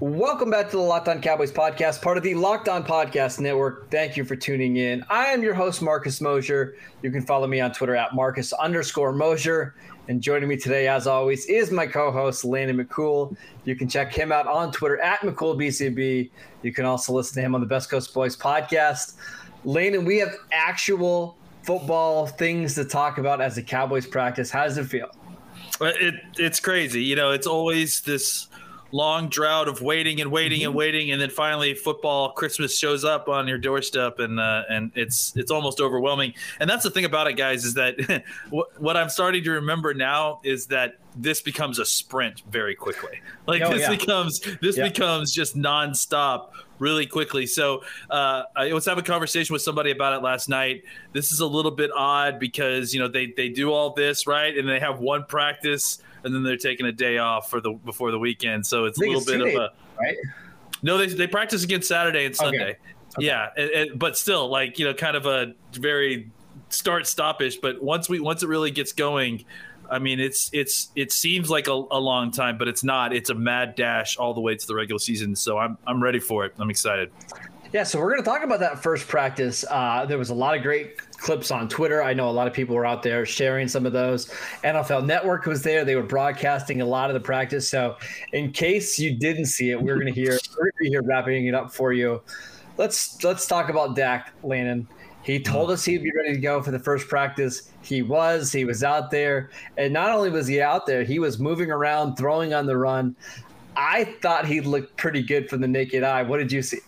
Welcome back to the Locked On Cowboys podcast, part of the Locked On Podcast Network. Thank you for tuning in. I am your host, Marcus Mosher. You can follow me on Twitter at Marcus underscore Mosher. And joining me today, as always, is my co-host Landon McCool. You can check him out on Twitter at McCoolBCB. You can also listen to him on the Best Coast Boys podcast. Landon, we have actual football things to talk about as the Cowboys practice. How does it feel? It it's crazy. You know, it's always this long drought of waiting and waiting and waiting, and then finally football Christmas shows up on your doorstep, and uh, and it's it's almost overwhelming. And that's the thing about it, guys, is that what, what I'm starting to remember now is that this becomes a sprint very quickly. Like Oh, this yeah. becomes this Yeah. becomes just nonstop really quickly. So uh, I was having a conversation with somebody about it last night. This is a little bit odd because you know they they do all this right, and they have one practice, and then they're taking a day off for the before the weekend. So it's a little it's bit of a right? no. They they practice again Saturday and Sunday. Yeah, and, and- but still, like you know, kind of a very start stopish. But once we once it really gets going. I mean, it's it's it seems like a, a long time, but it's not. It's a mad dash all the way to the regular season. So I'm I'm ready for it. I'm excited. Yeah, so we're going to talk about that first practice. Uh, there was a lot of great clips on Twitter. I know a lot of people were out there sharing some of those. NFL Network was there; they were broadcasting a lot of the practice. So, in case you didn't see it, we're going to hear we're going to be here wrapping it up for you. Let's let's talk about Dak Landon. He told us he'd be ready to go for the first practice. He was. He was out there, and not only was he out there, he was moving around, throwing on the run. I thought he looked pretty good from the naked eye. What did you see?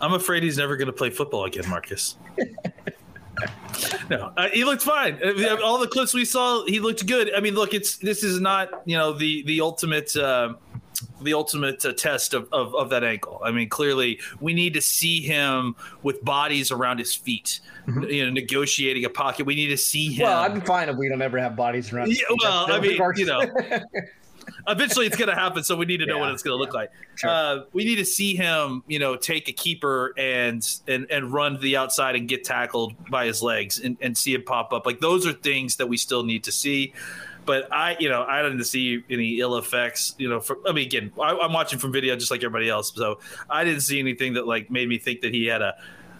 I'm afraid he's never going to play football again, Marcus. no, uh, he looked fine. Uh, All the clips we saw, he looked good. I mean, look, it's this is not you know the the ultimate. Uh, the ultimate uh, test of, of, of that ankle. I mean, clearly, we need to see him with bodies around his feet, you know, negotiating a pocket. We need to see him. Well, I'm fine if we don't ever have bodies around. Yeah, well, I mean, you know. eventually it's going to happen so we need to know what it's going to look like Sure. uh, we need to see him you know take a keeper and and and run to the outside and get tackled by his legs and, and see him pop up like those are things that we still need to see but I, you know, I didn't see any ill effects. You know, for, I mean, again, I, I'm watching from video just like everybody else, so I didn't see anything that like made me think that he had a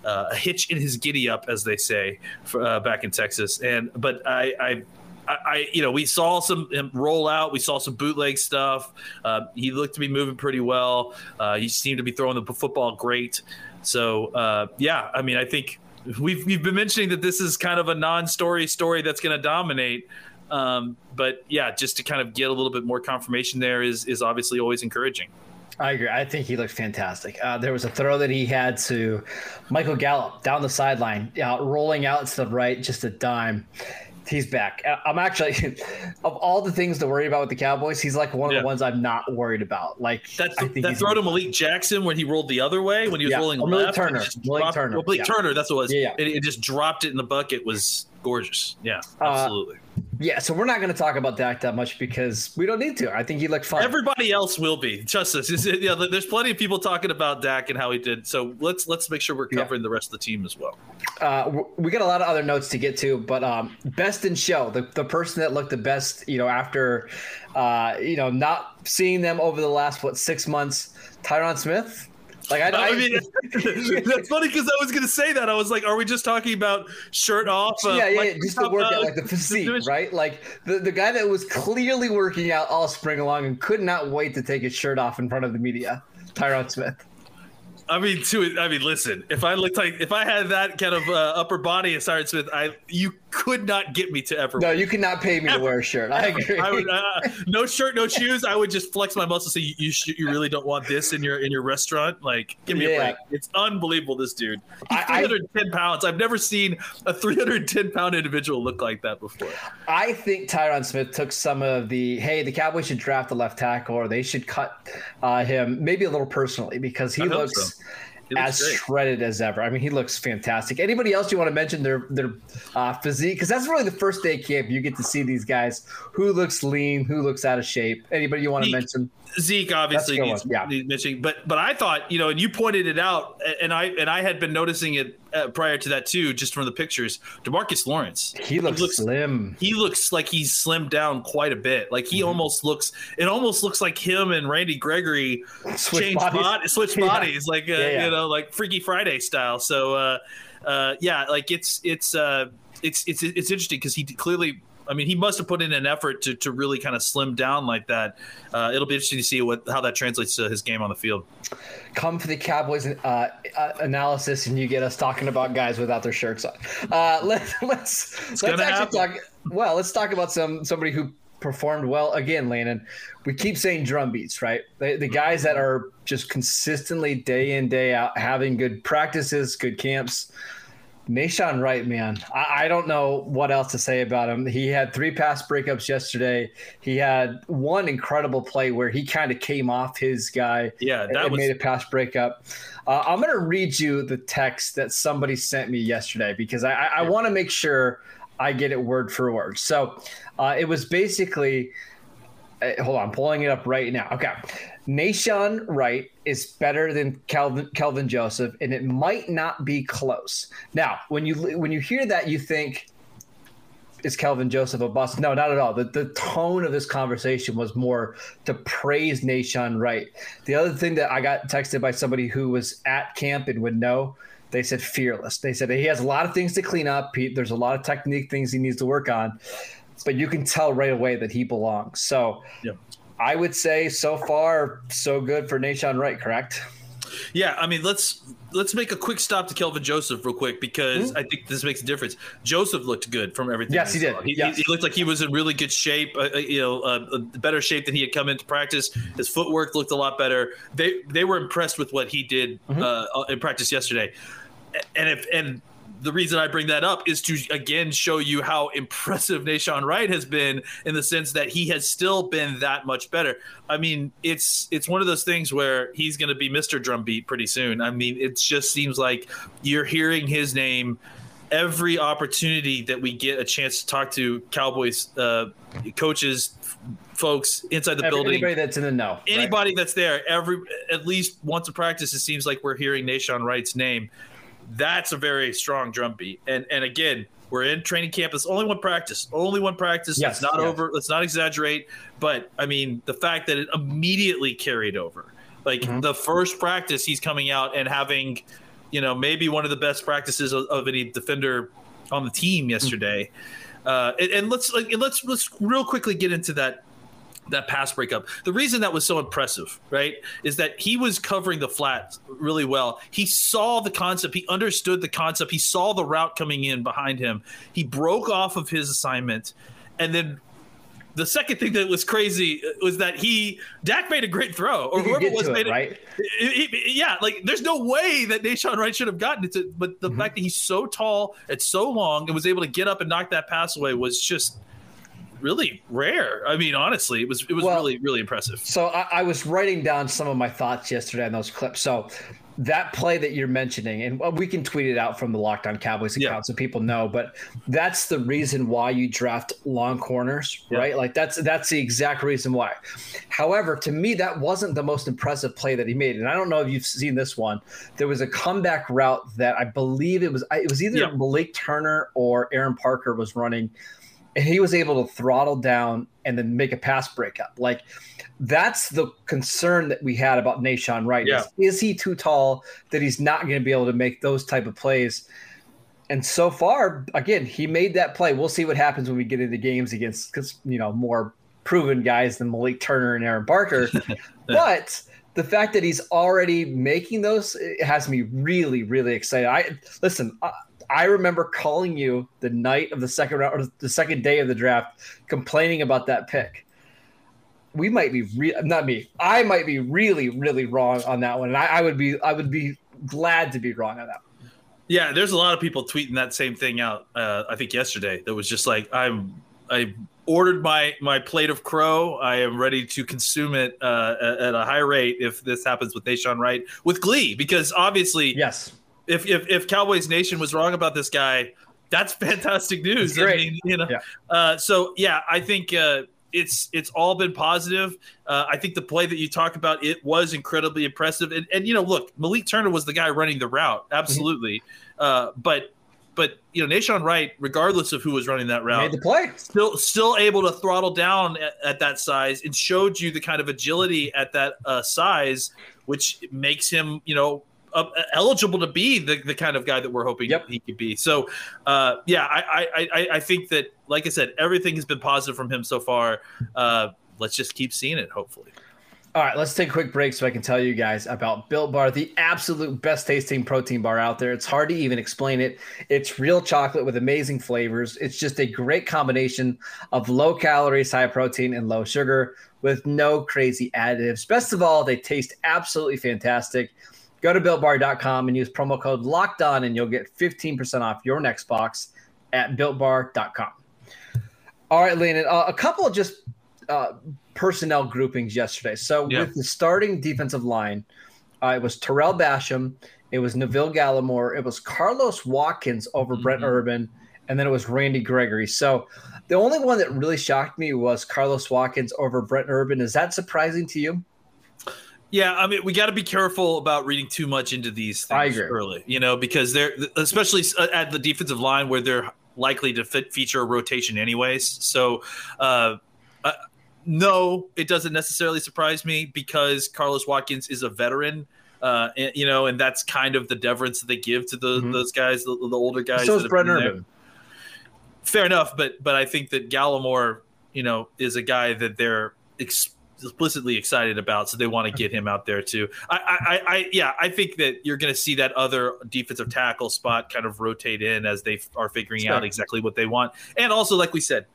uh, a hitch in his giddy up, as they say, for, uh, back in Texas. And but I, I, I, I, you know, we saw some him roll out. We saw some bootleg stuff. Uh, he looked to be moving pretty well. Uh, he seemed to be throwing the football great. So uh, yeah, I mean, I think we've we've been mentioning that this is kind of a non-story story that's going to dominate. Um, but yeah, just to kind of get a little bit more confirmation there is is obviously always encouraging. I agree. I think he looked fantastic. Uh, there was a throw that he had to Michael Gallup down the sideline, uh, rolling out to the right, just a dime. He's back. Uh, I'm actually, of all the things to worry about with the Cowboys, he's like one of Yeah. the ones I'm not worried about. Like That, I think that throw to Malik Jackson when he rolled the other way when he was Yeah, rolling or Malik left, Turner. Malik dropped- Turner, Malik yeah. Turner, that's what it was. Yeah, yeah. It, it just dropped it in the bucket. Was gorgeous. Yeah, Uh, absolutely. Yeah, so we're not going to talk about Dak that much because we don't need to. I think he looked fine. Everybody else will be. Trust us. It's- yeah, there's plenty of people talking about Dak and how he did. So let's let's make sure we're Yeah. covering the rest of the team as well. uh, we got a lot of other notes to get to, but um, best in show, the, the person that looked the best, you know, after, uh, you know, not seeing them over the last what six months, Tyron Smith. Like I, I mean, that's funny because I was going to say that. I was like, are we just talking about shirt off? uh, yeah, yeah, like- yeah, just to work uh, like the physique, right? Like the, the guy that was clearly working out all spring long and could not wait to take his shirt off in front of the media, Tyron Smith. I mean, to I mean, listen. If I looked like if I had that kind of uh, upper body as Tyron Smith, I you could not get me to ever. No, you cannot pay me to wear a shirt. I agree. I would, uh, no shirt, no shoes. I would just flex my muscles. Say you, you, sh- you really don't want this in your in your restaurant. Like, give me Yeah. a break. It's unbelievable. This dude, he's I- I- 310 pounds. I've never seen a 310 pound individual look like that before. I think Tyron Smith took some of the hey, the Cowboys should draft a left tackle or they should cut uh, him maybe a little personally because he I looks. so. As great. shredded as ever. I mean, he looks fantastic. Anybody else you want to mention their their uh, physique? Because that's really the first day camp. You get to see these guys who looks lean, who looks out of shape. Anybody you want to Zeke. mention? Zeke obviously That's a good needs, yeah. needs mentioning, but but I thought you know, and you pointed it out, and I and I had been noticing it uh, prior to that too, just from the pictures. Demarcus Lawrence, He looks, slim. He looks like he's slimmed down quite a bit. Like Mm-hmm. he almost looks. It almost looks like him and Randy Gregory Switch changed bodies. bod- switch Yeah. bodies, like uh, Yeah, yeah. you know, like Freaky Friday style. So uh, uh, yeah, like it's it's uh, it's it's it's interesting because he clearly. I mean, he must have put in an effort to, to really kind of slim down like that. Uh, it'll be interesting to see what how that translates to his game on the field. Come for the Cowboys uh, uh, analysis, and you get us talking about guys without their shirts on. Uh, let, let's let's actually happen. talk. Well, let's talk about some somebody who performed well again, Landon. We keep saying drum beats, right? The, the guys that are just consistently day in day out having good practices, good camps. Nahshon Wright, man, I, I don't know what else to say about him. He had three pass breakups yesterday. He had one incredible play where he kind of came off his guy Yeah, that and was made a pass breakup. Uh, I'm going to read you the text that somebody sent me yesterday because I, I, I want to make sure I get it word for word. So uh, it was basically, uh, hold on, I'm pulling it up right now. Okay. Nahshon Wright is better than Calvin, Kelvin Joseph, and it might not be close. Now, when you when you hear that, you think, is Kelvin Joseph a bust? No, not at all. The, the tone of this conversation was more to praise Nahshon Wright. The other thing that I got texted by somebody who was at camp and would know, they said fearless. They said he has a lot of things to clean up. He, there's a lot of technique things he needs to work on, but you can tell right away that he belongs. So Yep. I would say so far so good for Nahshon Wright, correct? Yeah, I mean, let's let's make a quick stop to Kelvin Joseph real quick because I think this makes a difference. Joseph looked good from everything. Yes, he did. He, Yes. he looked like he was in really good shape. Uh, uh, you know, uh, uh, better shape than he had come into practice. His footwork looked a lot better. They they were impressed with what he did Mm-hmm. uh, in practice yesterday. And if and the reason I bring that up is to again show you how impressive Nahshon Wright has been in the sense that he has still been that much better. I mean, it's it's one of those things where he's going to be Mr. Drumbeat pretty soon. I mean, it just seems like you're hearing his name every opportunity that we get a chance to talk to Cowboys uh, coaches, folks inside the Every- building Anybody that's in the know. right? anybody that's there every at least once a practice it seems like we're hearing Nahshon Wright's name that's a very strong drum beat. And and again we're in training camp. It's only one practice only one practice. Yes, let's not yes. over let's not exaggerate. But i mean the fact that it immediately carried over. Like Mm-hmm. the first practice he's coming out and having you know maybe one of the best practices of, of any defender on the team yesterday. Uh, and, and let's like and let's let's real quickly get into that that pass breakup. The reason that was so impressive, right, is that he was covering the flat really well. He saw the concept, he understood the concept, he saw the route coming in behind him. He broke off of his assignment, and then the second thing that was crazy was that he Dak made a great throw, or whoever was to it, made right? it, it- yeah, like there's no way that Nahshon Wright should have gotten it. To, but the Mm-hmm. fact that he's so tall and so long and was able to get up and knock that pass away was just really rare. I mean, honestly, it was it was Well- really really impressive. So I, I was writing down some of my thoughts yesterday on those clips. So that play that you're mentioning, and we can tweet it out from the Locked On Cowboys account Yeah. so people know. But that's the reason why you draft long corners, Yeah. right? Like that's that's the exact reason why. However, to me, that wasn't the most impressive play that he made, and I don't know if you've seen this one. There was a comeback route that I believe it was it was either Yeah. Malik Turner or Aaron Parker was running and he was able to throttle down and then make a pass breakup. Like that's the concern that we had about Nahshon Wright. Yeah. Is, is he too tall that he's not going to be able to make those type of plays? And so far, again, he made that play. We'll see what happens when we get into games against because you know more proven guys than Malik Turner and Aaron Parker. but the fact that he's already making those it has me really, really excited. I listen. I, I remember calling you the night of the second round or the second day of the draft, complaining about that pick. We might be re- not me. I might be really, really wrong on that one, and I, I would be I would be glad to be wrong on that. One. Yeah, there's a lot of people tweeting that same thing out. Uh, I think yesterday that was just like I'm I ordered my my plate of crow. I am ready to consume it uh, at a high rate if this happens with Nahshon Wright with glee because obviously Yes, if if, if Cowboys Nation was wrong about this guy, that's fantastic news. I mean, you know, Yeah. uh, so yeah, I think uh, it's it's all been positive. Uh, I think the play that you talk about it was incredibly impressive, and, and you know, look, Malik Turner was the guy running the route, absolutely, uh, but. But you know, Nahshon Wright, regardless of who was running that route, made the play. still still able to throttle down at, at that size and showed you the kind of agility at that uh, size, which makes him you know uh, eligible to be the, the kind of guy that we're hoping Yep. he could be. So uh, yeah, I, I I I think that like I said, everything has been positive from him so far. Uh, let's just keep seeing it. Hopefully. All right, let's take a quick break so I can tell you guys about Built Bar, the absolute best tasting protein bar out there. It's hard to even explain it. It's real chocolate with amazing flavors. It's just a great combination of low calories, high protein, and low sugar with no crazy additives. Best of all, they taste absolutely fantastic. Go to builtbar.com and use promo code locked on, and you'll get 15% off your next box at builtbar.com. All right, Landon, uh, a couple of just uh, personnel groupings yesterday. So Yeah. with the starting defensive line, uh, it was Tarell Basham, it was Neville Gallimore, it was Carlos Watkins over Brent Mhm. Urban, and then it was Randy Gregory. So the only one that really shocked me was Carlos Watkins over Brent Urban. Is that surprising to you? Yeah, I mean, we got to be careful about reading too much into these things early, you know, because they're especially uh, at the defensive line where they're likely to fit, feature a rotation anyways. So, uh, uh, no, it doesn't necessarily surprise me because Carlos Watkins is a veteran. Uh, and, you know, and that's kind of the deference that they give to the, Mhm. those guys, the, the older guys. so is Brent Urban. fair enough, but but I think that Gallimore, you know, is a guy that they're ex- explicitly excited about, so they want to get him out there too. I, I, I, yeah, I think that you're going to see that other defensive tackle spot kind of rotate in as they are figuring out exactly what they want, and also, like we said.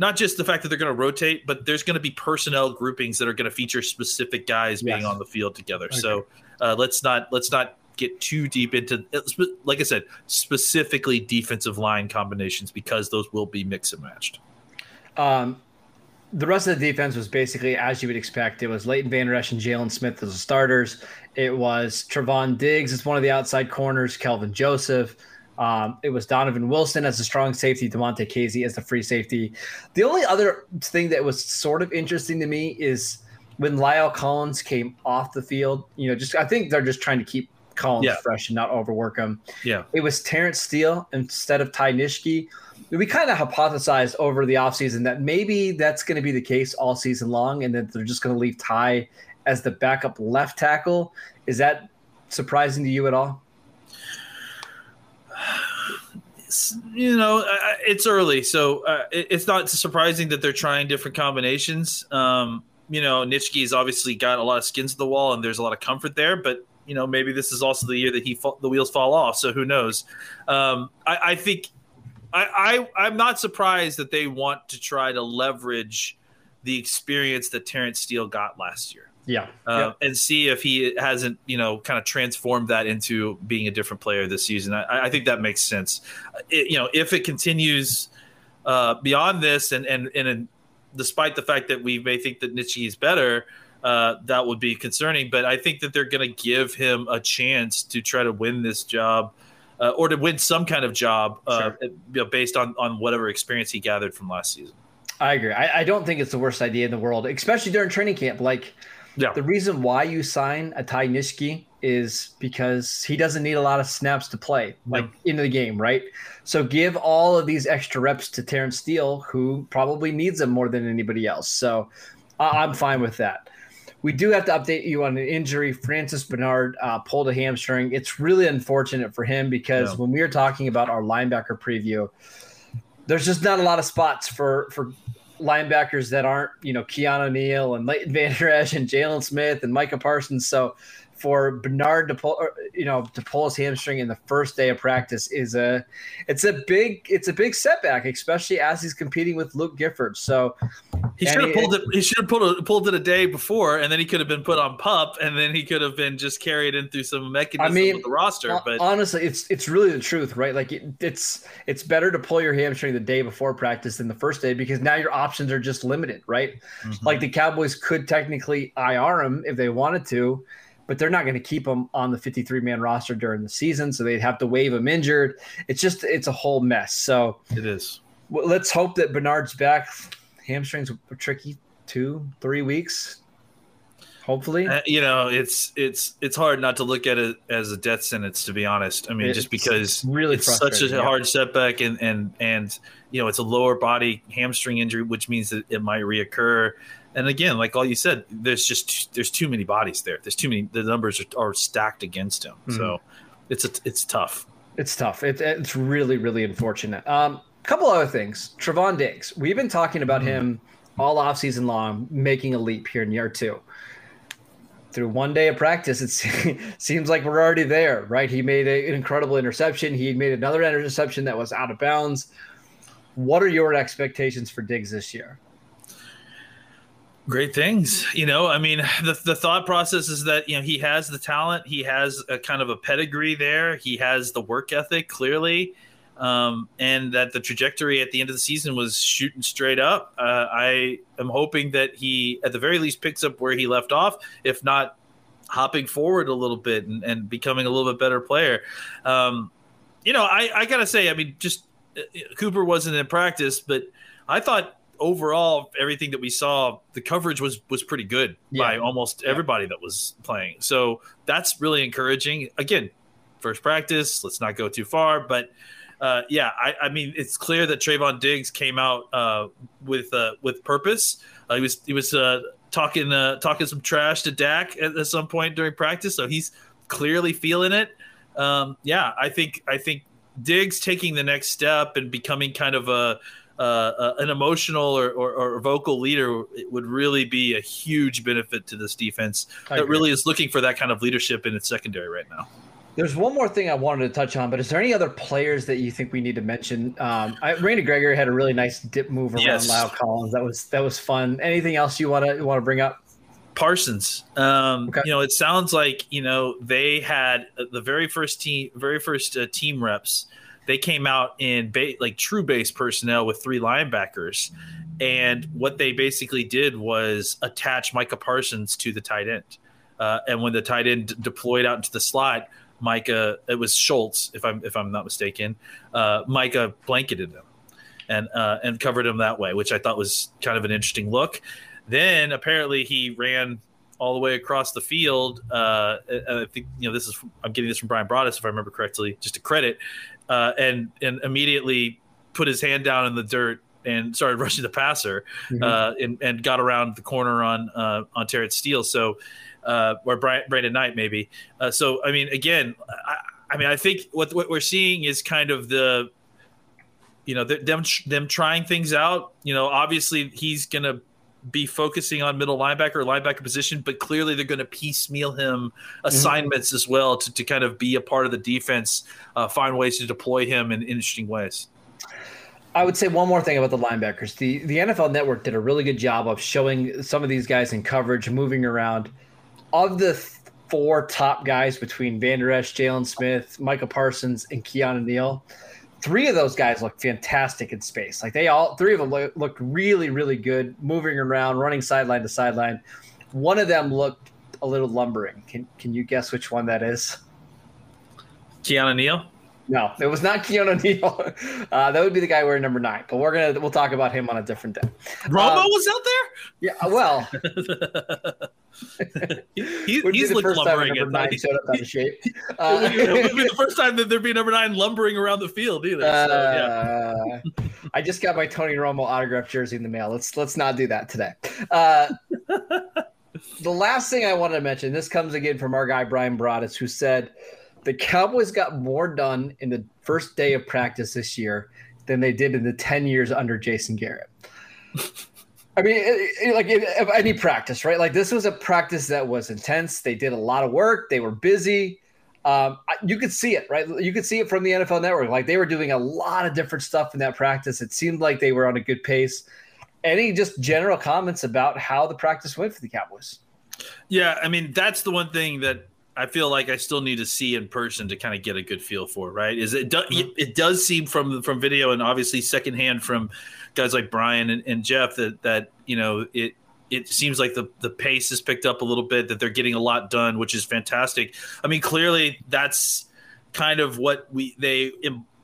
Not just the fact that they're going to rotate, but there's going to be personnel groupings that are going to feature specific guys being on the field together. So uh, let's not let's not get too deep into like I said, specifically defensive line combinations because those will be mix and matched. Um, the rest of the defense was basically as you would expect. It was Leighton Van Esch and Jaylon Smith as the starters. It was Trevon Diggs as one of the outside corners, Kelvin Joseph. Um, it was Donovan Wilson as the strong safety, Damontae Kazee as the free safety. The only other thing that was sort of interesting to me is when La'el Collins came off the field. You know, just I think they're just trying to keep Collins Yeah. fresh and not overwork him. Yeah. It was Terence Steele instead of Ty Nsekhe. We kind of hypothesized over the offseason that maybe that's going to be the case all season long and that they're just going to leave Ty as the backup left tackle. Is that surprising to you at all? You know, it's early, so uh, it's not surprising that they're trying different combinations. Um, you know, Nsekhe's obviously got a lot of skins to the wall, and there's a lot of comfort there. But you know, maybe this is also the year that he fa- the wheels fall off. So who knows? Um, I, I think I, I I'm not surprised that they want to try to leverage the experience that Terence Steele got last year. Yeah. uh, and see if he hasn't, you know, kind of transformed that into being a different player this season. I, I think that makes sense. It, you know, if it continues uh, beyond this, and and and despite the fact that we may think that Nsekhe is better, uh, that would be concerning. But I think that they're going to give him a chance to try to win this job. Uh, or to win some kind of job uh, Sure. you know, based on, on whatever experience he gathered from last season. I agree. I, I don't think it's the worst idea in the world, especially during training camp. Like, Yeah. the reason why you sign a Ty Nsekhe is because he doesn't need a lot of snaps to play, like into the game, right? So give all of these extra reps to Terence Steele, who probably needs them more than anybody else. So I- I'm fine with that. We do have to update you on an injury. Francis Bernard uh, pulled a hamstring. It's really unfortunate for him because Yeah. when we were talking about our linebacker preview, there's just not a lot of spots for for linebackers that aren't, you know, Keanu Neal and Leighton Van Der Esch and Jaylon Smith and Micah Parsons. So for Bernard to pull, you know, to pull his hamstring in the first day of practice is a, it's a big, it's a big setback, especially as he's competing with Luke Gifford. So He should have pulled it. He should have pulled it, pulled it a day before, and then he could have been put on pup, and then he could have been just carried in through some mechanism mean, with the roster. But honestly, it's it's really the truth, right? Like it, it's it's better to pull your hamstring the day before practice than the first day because now your options are just limited, right? Mm-hmm. Like the Cowboys could technically IR him if they wanted to, but they're not going to keep him on the 53 man roster during the season, so they'd have to waive him injured. It's just it's a whole mess. So it is. well, let's hope that Bernard's back. Hamstrings are tricky, two three weeks, hopefully. Uh, you know, it's it's it's hard not to look at it as a death sentence. To be honest, I mean, just because really it's such a yeah. hard setback, and and and you know, it's a lower body hamstring injury, which means that it might reoccur. And again, like all you said, there's just there's too many bodies there. There's too many. The numbers are, are stacked against him. Mm-hmm. So it's a, it's tough. It's tough. It, it's really, really unfortunate. Um, a couple other things. Trevon Diggs. We've been talking about him all offseason long, making a leap here in year two. Through one day of practice, it seems like we're already there, right? He made a, an incredible interception. He made another interception that was out of bounds. What are your expectations for Diggs this year? Great things, you know. I mean, the the thought process is that you know he has the talent, he has a kind of a pedigree there, he has the work ethic clearly, um, and that the trajectory at the end of the season was shooting straight up. Uh, I am hoping that he, at the very least, picks up where he left off, if not hopping forward a little bit and, and becoming a little bit better player. Um, you know, I, I gotta say, I mean, just uh, Cooper wasn't in practice, but I thought overall everything that we saw, the coverage was was pretty good by Yeah. almost everybody that was playing. So that's really encouraging. Again, first practice. Let's not go too far, but. Uh, yeah, I, I mean, it's clear that Trevon Diggs came out uh, with uh, with purpose. Uh, he was he was uh, talking uh, talking some trash to Dak at, at some point during practice, so he's clearly feeling it. Um, yeah, I think I think Diggs taking the next step and becoming kind of a uh, an emotional or, or, or vocal leader it would really be a huge benefit to this defense I that agree. really is looking for that kind of leadership in its secondary right now. There's one more thing I wanted to touch on, but is there any other players that you think we need to mention? Um, I, Randy Gregory had a really nice dip move around Yes. La'el Collins. That was that was fun. Anything else you want to want to bring up? Parsons. Um, Okay. You know, it sounds like you know they had uh, the very first team, very first uh, team reps. They came out in ba- like true base personnel with three linebackers, and what they basically did was attach Micah Parsons to the tight end. Uh, and when the tight end d- deployed out into the slot, Micah, it was Schultz, if I'm if I'm not mistaken, uh, Micah blanketed him and uh, and covered him that way, which I thought was kind of an interesting look. Then apparently he ran all the way across the field. Uh, I think you know this is I'm getting this from Bryan Broaddus if I remember correctly, just to credit, uh, and and immediately put his hand down in the dirt and started rushing the passer, uh, and, and got around the corner on uh, on Terence Steele. So. Uh, or Brian, Brandon Knight, maybe. Uh, so, I mean, again, I, I mean, I think what what we're seeing is kind of the you know them them trying things out. You know, obviously he's going to be focusing on middle linebacker or linebacker position, but clearly they're going to piecemeal him assignments as well to, to kind of be a part of the defense, uh, find ways to deploy him in interesting ways. I would say one more thing about the linebackers. The the NFL Network did a really good job of showing some of these guys in coverage, moving around. Of the th- four top guys between Van Der Esch, Jaylon Smith, Micah Parsons, and Keanu Neal, three of those guys look fantastic in space. Like they all three of them look, looked really, really good, moving around, running sideline to sideline. One of them looked a little lumbering. Can can you guess which one that is? Keanu Neal. No, it was not Keanu Neal. Uh, that would be the guy wearing number nine. But we're gonna we'll talk about him on a different day. Romo Um, was out there. Yeah, well, he, he's time lumbering number at nine showed up out of shape. it Uh, would be the first time that there'd be number nine lumbering around the field either. So, yeah. uh, I just got my Tony Romo autographed jersey in the mail. Let's let's not do that today. Uh, the last thing I wanted to mention, this comes again from our guy Bryan Broaddus, who said the Cowboys got more done in the first day of practice this year than they did in the ten years under Jason Garrett. I mean, it, it, like it, any practice, right? Like this was a practice that was intense. They did a lot of work. They were busy. Um, you could see it, right? You could see it from the NFL Network. Like they were doing a lot of different stuff in that practice. It seemed like they were on a good pace. Any just general comments about how the practice went for the Cowboys? Yeah, I mean that's the one thing that I feel like I still need to see in person to kind of get a good feel for. Right? Is it do, mm-hmm. it does seem from from video and obviously secondhand from guys like Bryan and, and Jeff that that you know it it seems like the the pace has picked up a little bit that they're getting a lot done which is fantastic i mean clearly that's kind of what we they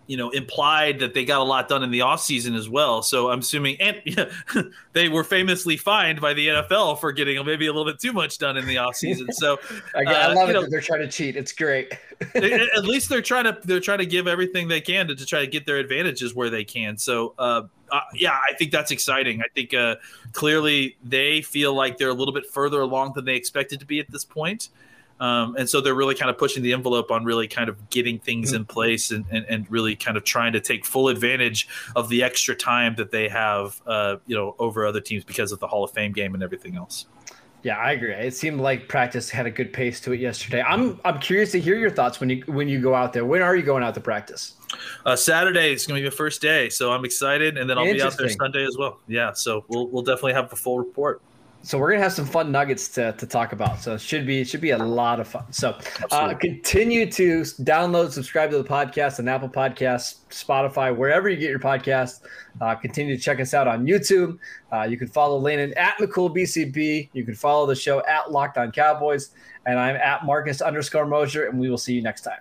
you know implied that they got a lot done in the offseason as well. So i'm assuming and yeah, they were famously fined by the nfl for getting maybe a little bit too much done in the offseason. So Again, uh, i love it know, that they're trying to cheat. It's great. At least they're trying to they're trying to give everything they can to, to try to get their advantages where they can. So uh, uh, yeah i think that's exciting. I think uh, clearly they feel like they're a little bit further along than they expected to be at this point um, and so they're really kind of pushing the envelope on really kind of getting things in place and, and, and really kind of trying to take full advantage of the extra time that they have, uh, you know, over other teams because of the Hall of Fame game and everything else. Yeah, I agree. It seemed like practice had a good pace to it yesterday. I'm I'm curious to hear your thoughts when you when you go out there. When are you going out to practice? Uh, Saturday is going to be the first day, so I'm excited, and then I'll be out there Sunday as well. Yeah, so we'll we'll definitely have a full report so we're gonna have some fun nuggets to, to talk about. So it should be it should be a lot of fun. So uh, continue to download, subscribe to the podcast on Apple Podcasts, Spotify, wherever you get your podcast. Uh, continue to check us out on YouTube. Uh, you can follow Landon at McCoolBCB. You can follow the show at Locked On Cowboys, and I'm at Marcus underscore Mosher, and we will see you next time.